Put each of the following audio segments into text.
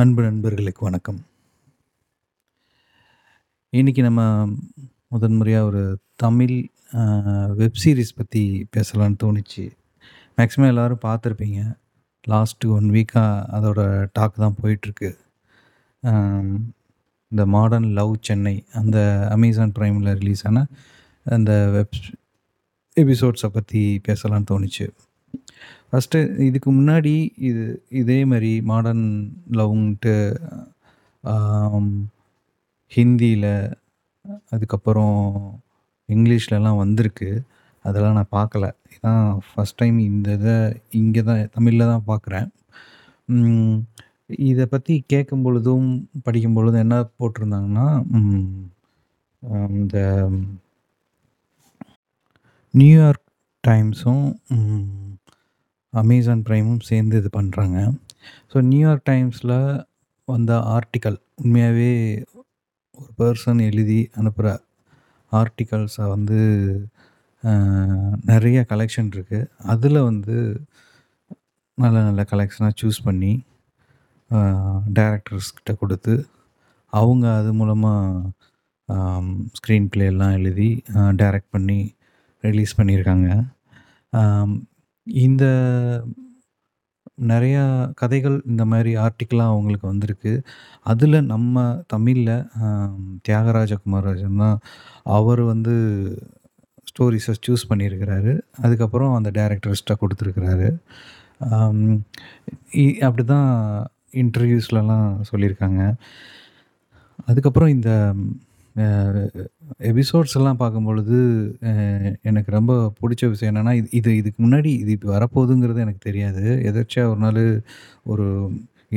அன்பு நண்பர்களுக்கு வணக்கம். இன்னைக்கு நம்ம முதன்முறையாக ஒரு தமிழ் வெப் சீரிஸ் பற்றி பேசலான்னு தோணுச்சு. மேக்ஸிமம் எல்லோரும் பார்த்துருப்பீங்க. லாஸ்ட்டு ஒன் வீக்காக அதோட டாக் தான் போயிட்டுருக்கு. இந்த மாடர்ன் லவ் சென்னை அந்த அமேசான் ப்ரைமில் ரிலீஸ் ஆன அந்த வெப் எபிசோட்ஸை பற்றி பேசலான்னு தோணுச்சு. ஃபஸ்ட்டு இதுக்கு முன்னாடி இது இதே மாதிரி மாடர்ன் லவ்ன்ட்டு ஹிந்தியில் அதுக்கப்புறம் இங்கிலீஷ்லலாம் வந்திருக்கு. அதெல்லாம் நான் பார்க்கல. இதான் ஃபர்ஸ்ட் டைம் இந்த இதை இங்கே தான் தமிழில் தான் பார்க்குறேன். இதை பற்றி கேட்கும் பொழுதும் படிக்கும் பொழுதும் என்ன போட்டிருந்தாங்கன்னா, இந்த நியூயார்க் டைம்ஸும், அமேசான் ப்ரைமும் சேர்ந்து இது பண்ணுறாங்க ஸோ நியூயார்க் டைம்ஸில் வந்த ஆர்டிக்கல் உண்மையாகவே ஒரு பர்சன் எழுதி அனுப்புகிற ஆர்டிக்கல்ஸ வந்து நிறைய கலெக்ஷன் இருக்குது அதில் வந்து நல்ல நல்ல கலெக்ஷனாக சூஸ் பண்ணி டேரக்டர்ஸ்கிட்ட கொடுத்து கிட்ட அவங்க அது மூலமாக ஸ்க்ரீன் ப்ளே எல்லாம் எழுதி டைரக்ட் பண்ணி ரிலீஸ் பண்ணியிருக்காங்க. இந்த நெறையா கதைகள் இந்த மாரி ஆர்டிக்கிளா அவங்களுக்கு வந்திருக்கு. அதில நம்ம தமிழ்ல அ தியாகராஜ குமாரராஜன் தான் அவரு வந்து ஸ்டோரீஸ சூஸ் பண்ணியிருக்கிறாரு. அதுக்கப்புறம் அந்த டைரக்டர்ஸ்ட்ட குடுத்துருக்கிறாரு. அம் இ அப்படிதான் இன்டர்வியூஸ்லலாம் சொல்லியிருக்காங்க. அதுக்கப்புறம் இந்த எபிசோட்ஸ் எல்லாம் பார்க்கும்பொழுது எனக்கு ரொம்ப பிடிச்ச விஷயம் என்னென்னா இது இது இதுக்கு முன்னாடி இது வரப்போகுதுங்கிறது எனக்கு தெரியாது. எதர்ச்சியாக ஒரு நாள் ஒரு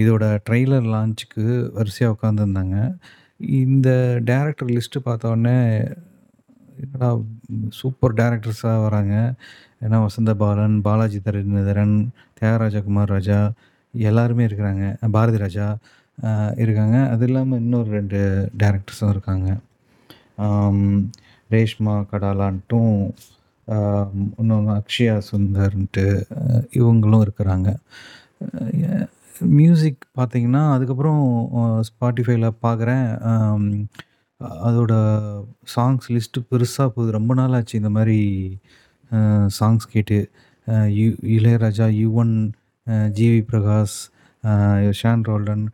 இதோட ட்ரெய்லர் லான்ச்சுக்கு வரிசையாக உட்காந்துருந்தாங்க. இந்த டேரக்டர் லிஸ்ட்டு பார்த்தோனே, என்னடா சூப்பர் டேரக்டர்ஸாக வராங்க. ஏன்னா வசந்த பாலன் பாலாஜி தரணிதரன், தியாகராஜகுமார் ராஜா எல்லாருமே இருக்கிறாங்க. பாரதி ராஜா இருக்காங்க. அது இல்லாமல் இன்னொரு ரெண்டு டேரக்டர்ஸும் இருக்காங்க. ரேஷ்மா கடாலான்ட்டும், இன்னொன்று அக்ஷயா சுந்தர்ன்ட்டு இவங்களும் இருக்கிறாங்க. மியூசிக் பார்த்திங்கன்னா அதுக்கப்புறம் ஸ்பாட்டிஃபைல பார்க்குறேன். அதோட சாங்ஸ் லிஸ்ட்டு பெருசாக போகுது. ரொம்ப நாள் ஆச்சு இந்த மாதிரி சாங்ஸ் கேட்டு. யு இளையராஜா, யுவன், ஜிவி பிரகாஷ், ஷான் ரோல்டன்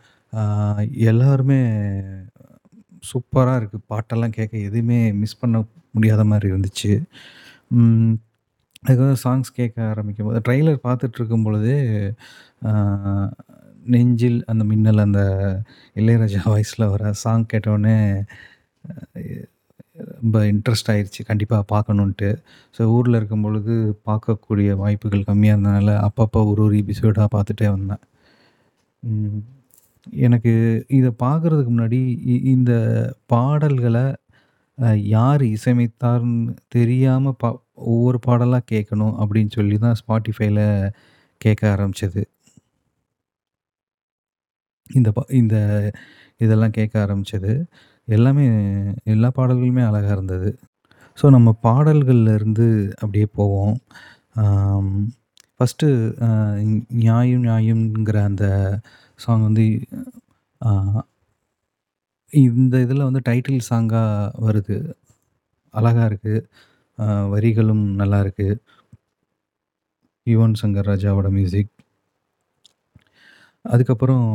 எல்லாருமே சூப்பரா இருக்கு. பாட்டெல்லாம் கேட்க எதுவுமே மிஸ் பண்ண முடியாத மாரி இருந்துச்சு. ம் அதுக்கப்புறம் சாங்ஸ் கேட்க ஆரம்பிக்கும்போது ட்ரெய்லர் பார்த்துட்ருக்கும் பொழுதே, நெஞ்சில் அந்த மின்னல் அந்த இளையராஜா வாய்ஸ்ல வர சாங் கேட்டவுடனே, ரொம்ப இன்ட்ரெஸ்ட் ஆயிருச்சு. கண்டிப்பா பார்க்கணுன்ட்டு. ஸோ ஊர்ல இருக்கும்பொழுது பார்க்கக்கூடிய வாய்ப்புகள் கம்மியா இருந்தனால, அப்பப்போ ஒரு ஒரு எபிசோடா பார்த்துட்டே வந்தேன். ம் எனக்கு இதை பார்க்குறதுக்கு முன்னாடி இ இந்த பாடல்களை யார் இசையமைத்தார்ன்னு தெரியாமல் பா ஒவ்வொரு பாடலாக கேட்கணும் அப்படின்னு சொல்லி தான் ஸ்பாட்டிஃபைல கேட்க ஆரம்பிச்சது. இந்த பா இந்த இதெல்லாம் கேட்க ஆரம்பிச்சது. எல்லாமே எல்லா பாடல்களுமே அழகா இருந்தது. ஸோ நம்ம பாடல்கள்லேருந்து அப்படியே போவோம். ஃபஸ்ட்டு ஃபர்ஸ்ட்டு அ நியாயம் நியாயம்ங்கிற அந்த சாங் வந்து இந்த இதில் வந்து டைட்டில் சாங்காக வருது. அழகாக இருக்குது வரிகளும் நல்லா இருக்குது யுவன் சங்கர் ராஜாவோட மியூசிக். அதுக்கப்புறம்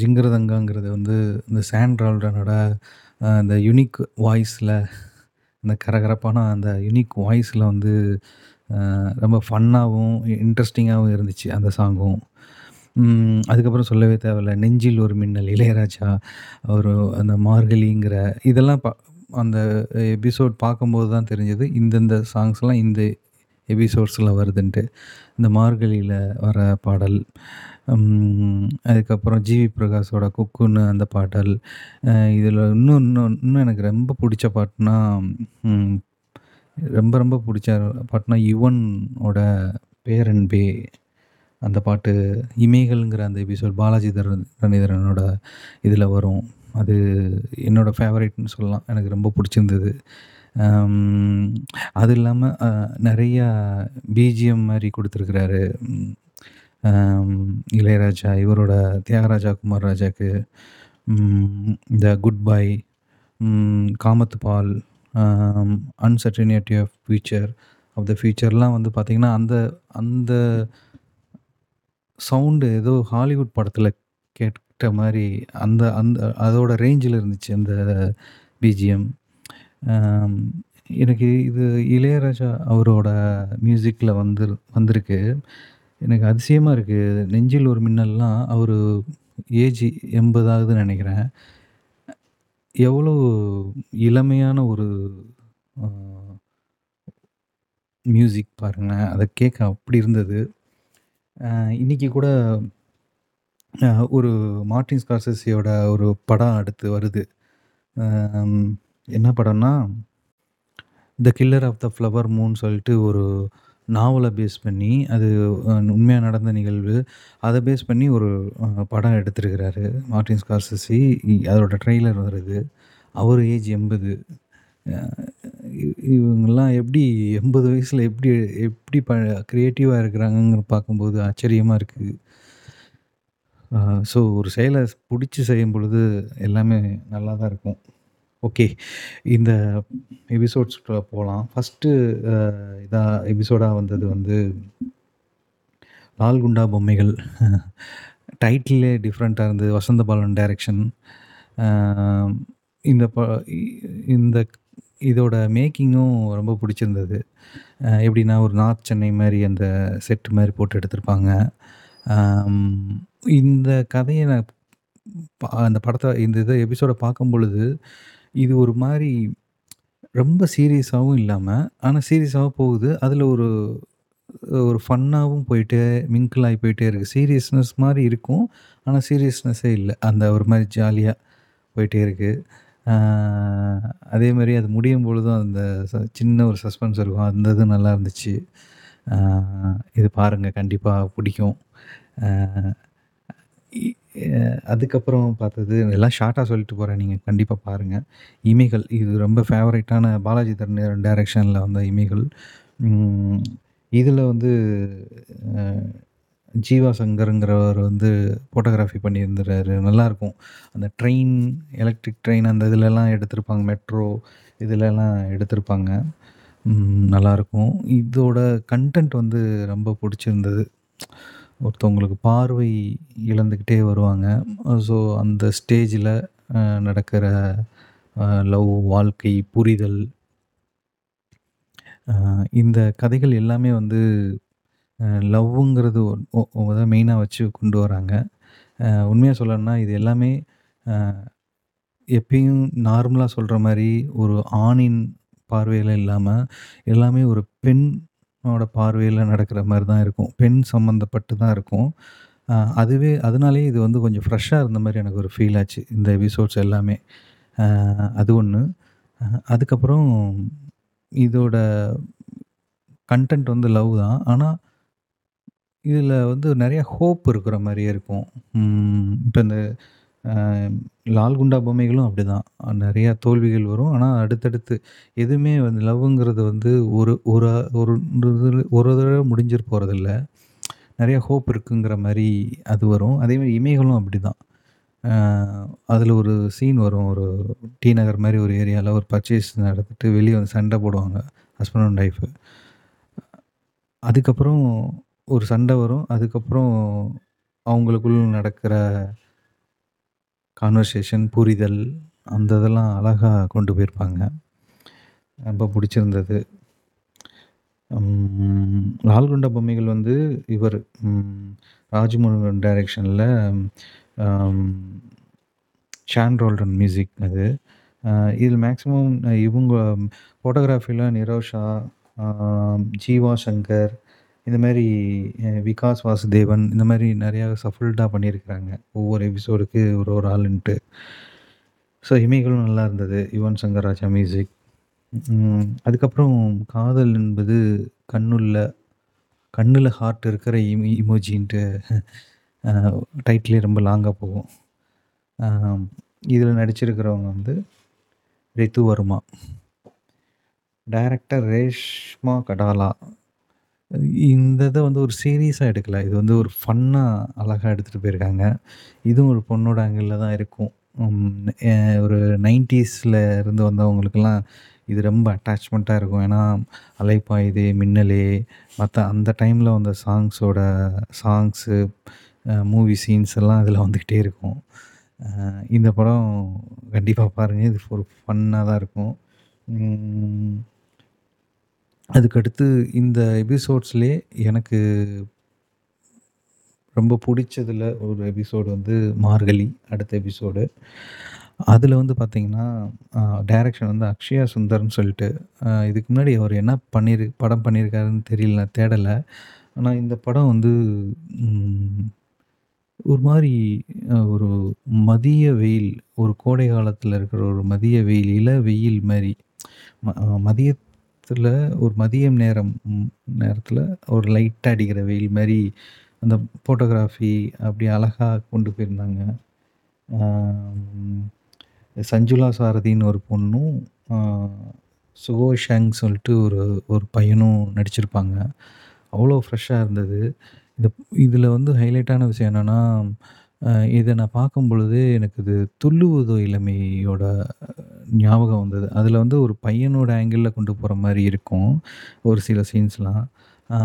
ஜிங்கரதங்காங்கிறது வந்து இந்த சாண்ட்ரால்டனோட இந்த அந்த யுனிக் வாய்ஸில் அந்த கரகரப்பான அந்த யுனிக் வாய்ஸில் வந்து ரொம்ப ஃபன்னாகவும் இன்ட்ரெஸ்டிங்காகவும் இருந்துச்சு அந்த சாங்கும். அதுக்கப்புறம் சொல்லவே தேவையில்ல. நெஞ்சில் ஒரு மின்னல் இளையராஜா, ஒரு அந்த மார்கழிங்கிற இதெல்லாம் பா அந்த எபிசோட் பார்க்கும்போது தான் தெரிஞ்சது. இந்தந்த சாங்ஸ்லாம் இந்த எபிசோட்ஸில் வருதுன்ட்டு. இந்த மார்கழியில் வர பாடல். அதுக்கப்புறம் ஜிவி பிரகாஷோட குக்குன்னு அந்த பாடல். இதில் இன்னும் இன்னும் இன்னும் எனக்கு ரொம்ப பிடிச்ச பாட்டுனா, ரொம்ப ரொம்ப பிடிச்ச பாட்டுனா யுவனோட பேரன்பே அந்த பாட்டு இமைகள்ங்கிற அந்த எபிசோட் பாலாஜி தரன் தரணிதரனோட இதில் வரும். அது என்னோட ஃபேவரேட்னு சொல்லலாம். எனக்கு ரொம்ப பிடிச்சிருந்தது அது இல்லாமல் நிறையா பிஜிஎம் மாதிரி கொடுத்துருக்குறாரு இளையராஜா, இவரோட தியாகராஜா குமார் ராஜாக்கு இந்த குட் பை, காமத்து பால், அம் uncertainty of future of the ஃபியூச்சர்லாம் வந்து பார்த்திங்கன்னா அந்த அந்த சவுண்டு ஏதோ ஹாலிவுட் படத்தில் கேட்ட மாதிரி அந்த அந்த அதோட ரேஞ்சில் இருந்துச்சு அந்த பிஜிஎம். எனக்கு இது இளையராஜா அவரோட மியூசிக்கில் வந்து வந்திருக்கு. எனக்கு அதிசயமாக இருக்குது நெஞ்சில் ஒரு மின்னல்லாம் அவர் ஏஜ் 80 நினைக்கிறேன் எவ்வளோ இளமையான ஒரு மியூசிக் பாருங்க அதை கேட்க அப்படி இருந்தது. இன்றைக்கி இன்னைக்கு கூட ஒரு மார்ட்டின் ஸ்கார்செஸியோட ஒரு படம் அடுத்து வருது. என்ன படம்னா, the killer of the flower moon சொல்லிட்டு ஒரு நாவலை பேஸ் பண்ணி, அது உண்மையாக நடந்த நிகழ்வு. அதை பேஸ் பண்ணி ஒரு படம் எடுத்திருக்கிறாரு மார்ட்டின் ஸ்கார்செஸி. அதோட ட்ரெய்லர் வருது. அவர் ஏஜ் 80. அ எப்படி எண்பது வயசில் எப்படி எப்படி ப க்ரியேட்டிவாக இருக்கிறாங்கங்கிற பார்க்கும்போது ஆச்சரியமாக இருக்குது ஸோ ஒரு செயலை பிடிச்சி செய்யும் பொழுது எல்லாமே நல்லா தான் இருக்கும். ஓகே. இந்த எபிசோட்ஸ்குள்ள போகலாம் ஃபஸ்ட்டு இதாக எபிசோடாக வந்தது வந்து லால்குண்டா பொம்மைகள். டைட்டிலே டிஃப்ரெண்ட்டாக இருந்தது. வசந்தபாலன் டைரக்ஷன். இந்த ப இ இந்த இதோட மேக்கிங்கும் ரொம்ப பிடிச்சிருந்தது எப்படின்னா, ஒரு நார்த் சென்னை மாதிரி அந்த செட் மாதிரி போட்டு எடுத்திருப்பாங்க. இந்த கதையை நான் ப அந்த படத்தை இந்த இத எபிசோட பார்க்கும்பொழுது, இது ஒரு மாரி ரொம்ப சீரியஸாவும் இல்லாம, ஆனா சீரியஸாவும் போகுது. அதில ஒரு ஒரு ஃபன்னாவும் போயிட்டு, மிங்கிள் ஆயி போயிட்டே இருக்கு. சீரியஸ்னஸ் மாரி இருக்கும். ஆனா சீரியஸ்னஸ்ஸே இல்ல. அந்த ஒரு மாரி ஜாலியா போயிட்டே இருக்கு. அதே மாதிரி அது முடியும் பொழுதும் அந்த ச சின்ன ஒரு சஸ்பென்ஸ் இருக்கும். அந்த இது நல்லா இருந்துச்சு. இது பாருங்கள் கண்டிப்பாக பிடிக்கும். இ அதுக்கப்புறம் பார்த்தது எல்லாம் ஷார்ட்டாக சொல்லிட்டு போகிறேன் நீங்கள் கண்டிப்பாக பாருங்கள் இமைகள் இது ரொம்ப ஃபேவரட்டான பாலாஜி தரணிதரன் டைரெக்ஷனில் வந்த இமைகள். இதில் வந்து ஜீவா சங்கருங்கிறவர் வந்து ஃபோட்டோகிராஃபி பண்ணியிருந்துறாரு. நல்லாயிருக்கும் அந்த ட்ரெயின், எலக்ட்ரிக் ட்ரெயின் அந்த இதுலலாம் எடுத்திருப்பாங்க. மெட்ரோ இதுலலாம் எடுத்திருப்பாங்க. நல்லாயிருக்கும் இதோட கன்டென்ட் வந்து ரொம்ப பிடிச்சிருந்தது ஒருத்தவங்களுக்கு பார்வை இழந்துக்கிட்டே வருவாங்க. ஸோ அந்த ஸ்டேஜில் நடக்கிற லவ், வாழ்க்கை, புரிதல் இந்த கதைகள் எல்லாமே வந்து லவ்வுங்கிறது தான் மெயினாக வச்சு கொண்டு வராங்க. உண்மையாக சொல்லணும்னா இது எல்லாமே எப்பயும் நார்மலாக சொல்கிற மாதிரி ஒரு ஆணின் பார்வையில் இல்லாமல் எல்லாமே ஒரு பெண்ணோட பார்வையில் நடக்கிற மாதிரி தான் இருக்கும். பெண் சம்மந்தப்பட்டு தான் இருக்கும். அதுவே அதனாலேயே இது வந்து கொஞ்சம் ஃப்ரெஷ்ஷாக இருந்த மாதிரி எனக்கு ஒரு ஃபீல் ஆச்சு. இந்த எபிசோட்ஸ் எல்லாமே. அது ஒன்று அதுக்கப்புறம் இதோட கன்டென்ட் வந்து லவ் தான். ஆனால் இதில வந்து நெறைய ஹோப் இருக்கிற மாரியே இருக்கும். ம் இப்ப இந்த அ லால் பொம்மைகளும் அப்படிதான். நெறைய தோல்விகள் வரும். ஆனா அடுத்தடுத்து எதுவுமே வந்து லவ்ங்கிறது வந்து ஒரு ஒரு ஒரு ஒரு தடவ முடிஞ்சிற போறதில்ல. நெறைய ஹோப் இருக்குங்கிற மாரி அது வரும். அதேமாரி இமைகளும் அப்படிதான். அ அதில ஒரு சீன் வரும். ஒரு டி நகர் மாரி ஒரு ஏரியால ஒரு பர்ச்சேஸ் நடத்திட்டு வெளிய வந்து சண்டை போடுவாங்க. Husband and wife. அதுக்கப்புறம் ஒரு சண்டை வரும். அதுக்கப்புறம் அவங்களுக்குள்ள நடக்கிற கான்வர்சேஷன், புரிதல் அந்த இதெல்லாம் அழகாக கொண்டு போயிருப்பாங்க. ரொம்ப பிடிச்சிருந்தது லால்குண்ட பொம்மைகள் வந்து இவர் ராஜ்முருகன் ராஜ்மோகன் டைரக்ஷன்ல ஷான் ரோல்டன் மியூசிக் அது. இதில் மேக்ஸிமம் இவங்க ஃபோட்டோகிராஃபியில் நிரோஷா, ஜீவா சங்கர் இந்த மாதிரி விகாஸ் வாசுதேவன் இந்த மாதிரி நிறையா சஃபல்டாக பண்ணியிருக்கிறாங்க. ஒவ்வொரு எபிசோடுக்கு ஒரு ஒரு ஆளுன்ட்டு. ஸோ இமைகளும் நல்லா இருந்தது. யுவன் சங்கர் ராஜா மியூசிக். அதுக்கப்புறம் காதல் என்பது கண்ணுள்ள கண்ணில் ஹார்ட் இருக்கிற இமி இமோஜின்ட்டு டைட்டிலே ரொம்ப லாங்காக போகும். இதில் நடிச்சிருக்கிறவங்க வந்து ரித்து வர்மா. டைரக்டர் ரேஷ்மா கடாலா. இந்த இதை வந்து ஒரு சீரியஸாக எடுக்கல. இது வந்து ஒரு ஃபன்னாக அழகாக எடுத்துகிட்டு போயிருக்காங்க. இதுவும் ஒரு பொண்ணோட ஆங்கிளில் தான் இருக்கும். ஒரு 90ஸ்ல இருந்து வந்தவங்களுக்கெல்லாம் இது ரொம்ப அட்டாச்மெண்ட்டாக இருக்கும். ஏன்னா, அலைப்பாயுதே, மின்னலே மற்ற அந்த டைமில் வந்த சாங்ஸோட சாங்ஸு, மூவி சீன்ஸ் எல்லாம் அதில் வந்துக்கிட்டே இருக்கும். இந்த படம் கண்டிப்பாக பாருங்க. இது ஒரு ஃபன்னாக தான் இருக்கும். அதுக்கடுத்து இந்த எபிசோட்ஸ்லேயே எனக்கு ரொம்ப பிடிச்சதில் ஒரு எபிசோடு வந்து மார்கழி அடுத்த எபிசோடு. அதில் வந்து பார்த்திங்கன்னா டைரக்ஷன் வந்து அக்ஷயா சுந்தர்னு சொல்லிட்டு, இதுக்கு முன்னாடி அவர் என்ன பண்ணியிரு படம் பண்ணியிருக்காருன்னு தெரியல. தேடலை ஆனால் இந்த படம் வந்து ஒரு மாதிரி ஒரு மதிய வெயில், ஒரு கோடை காலத்தில் இருக்கிற ஒரு மதிய வெயில், இள வெயில் மாதிரி ம நேரத்தில் ஒரு மதியம் நேரம் நேரத்தில் ஒரு லைட்டாக அடிக்கிற வெயில் மாதிரி அந்த ஃபோட்டோகிராஃபி அப்படி அழகாக கொண்டு போயிருந்தாங்க. சஞ்சுலா சாரதின்னு ஒரு பொண்ணும், சுகோ ஷாங் சொல்லிட்டு ஒரு ஒரு பையனும் நடிச்சிருப்பாங்க. அவ்வளோ ஃப்ரெஷ்ஷாக இருந்தது. இந்த இதில் வந்து ஹைலைட்டான விஷயம் என்னென்னா அ இத நான் பார்க்கும்பொழுது எனக்கு இது துள்ளுவதோ இளமையோட ஞாபகம் வந்தது. அதில் வந்து ஒரு பையனோட ஆங்கிள்ல கொண்டு போற மாரி இருக்கும். ஒரு சில சீன்ஸ்லாம். அ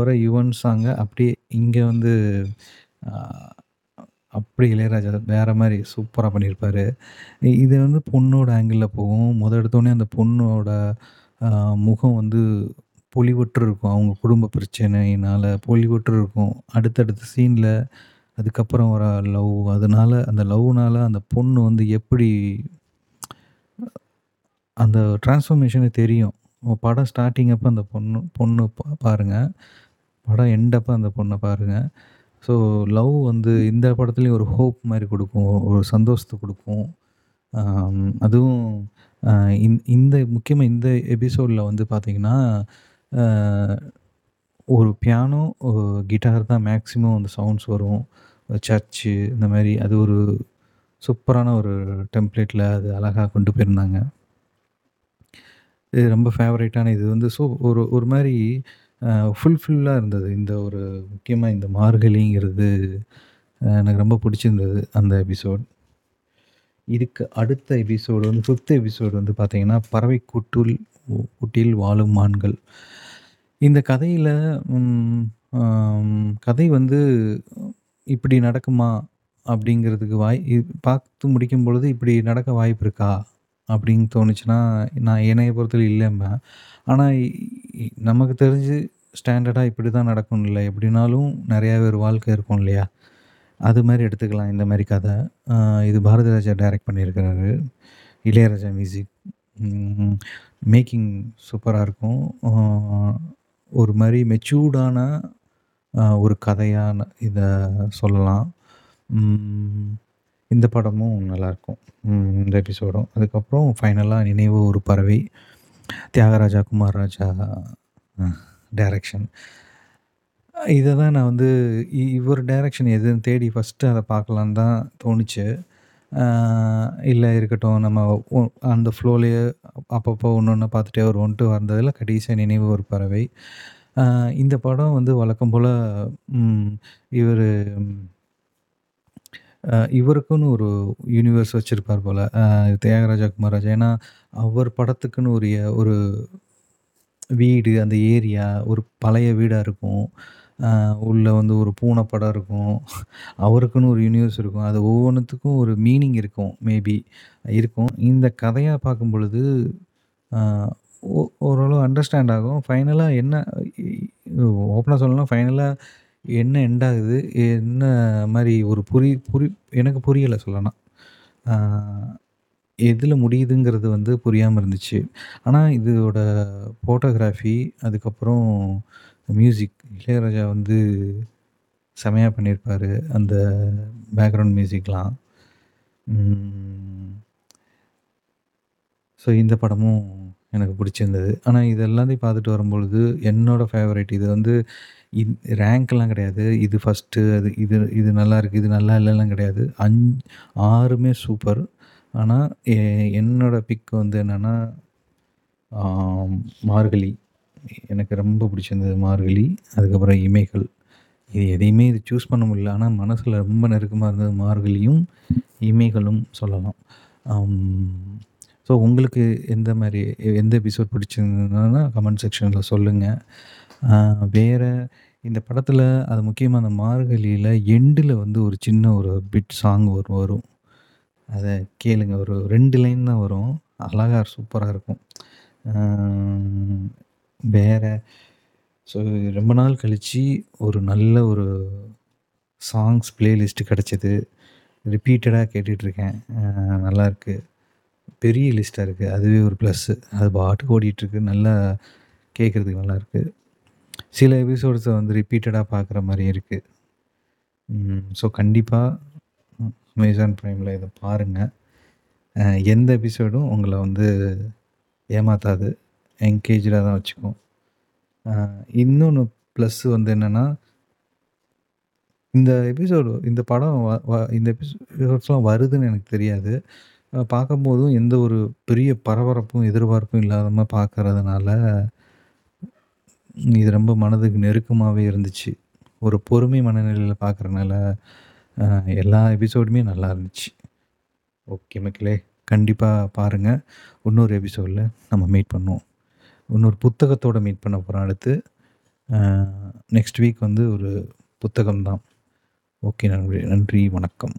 வர யுவன் சாங்க அப்படியே இங்க வந்து அ அப்படி இளையராஜா வேற மாரி சூப்பரா பண்ணியிருப்பாரு. இது வந்து பொண்ணோட ஆங்கிள்ல போகும். மொத எடுத்தோனே அந்த பொண்ணோட அ முகம் வந்து பொலிவற்று இருக்கும். அவங்க குடும்ப பிரச்சனையினால பொலிவற்று இருக்கும். அடுத்தடுத்த சீன்ல அதுக்கப்புறம் வர லவ். அதனால அந்த லவ்னால் அந்த பொண்ணு வந்து எப்படி அந்த டிரான்ஸ்ஃபர்மேஷனே தெரியும். படம் ஸ்டார்டிங் அப்போ அந்த பொண்ணு பொண்ணு பா பாருங்கள் படம் எண்டப்போ அந்த பொண்ணை பாருங்கள் ஸோ லவ் வந்து இந்த படத்துலேயும் ஒரு ஹோப் மாதிரி கொடுக்கும். ஒரு சந்தோஷத்தை கொடுக்கும். அதுவும் இந்த முக்கியமாக இந்த எபிசோடில் வந்து பார்த்திங்கன்னா ஒரு பியானோ, கிட்டார் தான் மேக்ஸிமம் அந்த சவுண்ட்ஸ் வரும். சர்ச்சு இந்த மாதிரி அது ஒரு சூப்பரான ஒரு டெம்ப்ளேட்டில் அது அழகாக கொண்டு போயிருந்தாங்க. இது ரொம்ப ஃபேவரேட்டான இது வந்து ஸோ ஒரு ஒரு மாதிரி ஃபுல்ஃபில்லாக இருந்தது. இந்த ஒரு முக்கியமாக இந்த மார்கழிங்கிறது எனக்கு ரொம்ப பிடிச்சிருந்தது அந்த எபிசோட். இதுக்கு அடுத்த எபிசோடு வந்து ஃபிஃப்த் எபிசோடு வந்து பார்த்திங்கன்னா பறவை கூட்டுல் கூட்டில் வாழும் மான்கள். இந்த கதையில் கதை வந்து இப்படி நடக்குமா? அப்படிங்கிறதுக்கு வாய் பார்த்து முடிக்கும் பொழுது இப்படி நடக்க வாய்ப்பு இருக்கா? அப்படின்னு தோணுச்சுன்னா, நான் என்னைய பொறுத்தவரை இல்லைம்பேன் ஆனால் நமக்கு தெரிஞ்சு ஸ்டாண்டர்டாக இப்படி தான் நடக்கும் இல்லை எப்படினாலும் நிறையா பேர் வாழ்க்கை இருக்கும் இல்லையா? அது மாதிரி எடுத்துக்கலாம் இந்த மாதிரி கதை இது பாரதிராஜா டைரக்ட் பண்ணியிருக்கிறாரு. இளையராஜா மியூசிக். மேக்கிங் சூப்பராக இருக்கும். ஒரு மாதிரி மெச்சூர்டான ஒரு கதையான இதை சொல்லலாம். இந்த படமும் நல்லாயிருக்கும். இந்த எபிசோடும். அதுக்கப்புறம் ஃபைனலாக நினைவு ஒரு பறவை. தியாகராஜா, குமாரராஜா ராஜா டைரக்ஷன். இதை தான் நான் வந்து இ இவர் டைரக்ஷன் எதுன்னு தேடி ஃபஸ்ட்டு அதை பார்க்கலான்னு தான் தோணுச்சு. இல்லை இருக்கட்டும் நம்ம அந்த ஃப்ளோலேயே அப்பப்போ ஒன்று ஒன்று பார்த்துட்டே வருவோன்ட்டு வந்ததில் கடைசியாக நினைவு ஒரு பறவை. இந்த படம் வந்து வழக்கம் போல் இவர் இவருக்குன்னு ஒரு யூனிவர்ஸ் வச்சுருப்பார் போல் தியாகராஜா, குமாராஜா ஏன்னா, அவர் படத்துக்குன்னு உரிய ஒரு வீடு, அந்த ஏரியா ஒரு பழைய வீடாக இருக்கும். உள்ளே வந்து ஒரு பூனை படம் இருக்கும். அவருக்குன்னு ஒரு யூனிவர்ஸ் இருக்கும். அது ஒவ்வொன்றுத்துக்கும் ஒரு மீனிங் இருக்கும். மேபி இருக்கும். இந்த கதையாக பார்க்கும் பொழுது ஓ ஓரளவு அண்டர்ஸ்டாண்ட் ஆகும். ஃபைனலாக என்ன ஓப்பனாக ஓப்பனா சொல்லணும்னா என்ன எண்ட் ஆகுது? என்ன மாதிரி ஒரு புரி புரி எனக்கு புரியலை சொல்லலாம் எதில் முடியுதுங்கிறது வந்து புரியாமல் இருந்துச்சு. ஆனால் இதோட ஃபோட்டோகிராஃபி அதுக்கப்புறம் மியூசிக் இளையராஜா வந்து செமையாக பண்ணியிருப்பாரு. அந்த பேக்ரவுண்ட் மியூசிக்லாம். ஸோ இந்த படமும் எனக்கு பிடிச்சிருந்தது. ஆனால் இது எல்லாத்தையும் பார்த்துட்டு வரும்பொழுது என்னோடய ஃபேவரைட் இது வந்து இந் ரேங்க்லாம் கிடையாது. இது ஃபஸ்ட்டு அது இது இது நல்லாயிருக்கு, இது நல்லா இல்லைலாம் கிடையாது. அஞ் ஆறுமே சூப்பர். ஆனால் என்னோடய பிக் வந்து என்னென்னா மார்கழி. எனக்கு ரொம்ப பிடிச்சிருந்தது மார்கழி. அதுக்கப்புறம் இமைகள். இது எதையுமே இது சூஸ் பண்ண முடியல. ஆனால் மனசில் ரொம்ப நெருக்கமாக இருந்தது மார்கழியும், இமைகளும் சொல்லலாம். ஸோ உங்களுக்கு எந்த மாதிரி எந்த எபிசோட் பிடிச்சிருந்ததுன்னா கமெண்ட் செக்ஷனில் சொல்லுங்கள் வேறு வேற இந்த படத்தில் அது முக்கியமாக அந்த மார்கழியில் எண்டில் வந்து ஒரு சின்ன ஒரு பிட் சாங் ஒரு வரும். அதை கேளுங்க. ஒரு ரெண்டு லைன் தான் வரும். அழகா சூப்பராக இருக்கும். வேறு வேற ஸோ ரொம்ப நாள் கழித்து ஒரு நல்ல ஒரு சாங்ஸ் பிளேலிஸ்ட்டு கிடச்சிது ரிப்பீட்டடாக கேட்டுட்ருக்கேன். நல்லாயிருக்கு. பெரிய லிஸ்ட்டாக இருக்குது அதுவே ஒரு ப்ளஸ்ஸு. அது பாட்டுக்கு ஓடிட்டுருக்கு. நல்லா கேட்குறதுக்கு நல்லாயிருக்கு. சில எபிசோட்ஸை வந்து ரிப்பீட்டடாக பார்க்குற மாதிரி இருக்குது ஸோ கண்டிப்பாக அமேசான் ப்ரைமில் இதை பாருங்கள் எந்த எபிசோடும் உங்களை வந்து ஏமாத்தாது. என்கேஜாக தான் வச்சுக்கும். இன்னொன்று ப்ளஸ் வந்து என்னென்னா இந்த எபிசோடு இந்த படம் வ வ இந்த எபிசோட்ஸ்லாம் வருதுன்னு எனக்கு தெரியாது. அ பார்க்கும்போதும் எந்த ஒரு பெரிய பரபரப்பும், எதிர்பார்ப்பும் இல்லாம பார்க்கறதுனால இது ரொம்ப மனதுக்கு நெருக்கமாவே இருந்துச்சு. ஒரு பொறுமை மனநிலையில பார்க்குறதுனால அ எல்லா எபிசோடுமே நல்லா இருந்துச்சு. ஓகே மக்களே! கண்டிப்பா பாருங்க. இன்னொரு எபிசோட்ல நம்ம மீட் பண்ணுவோம். இன்னொரு புத்தகத்தோட மீட் பண்ண போறோம் அடுத்து. அ நெக்ஸ்ட் வீக் வந்து ஒரு புத்தகம் தான். ஓகே நண்பர்களே! நன்றி, வணக்கம்.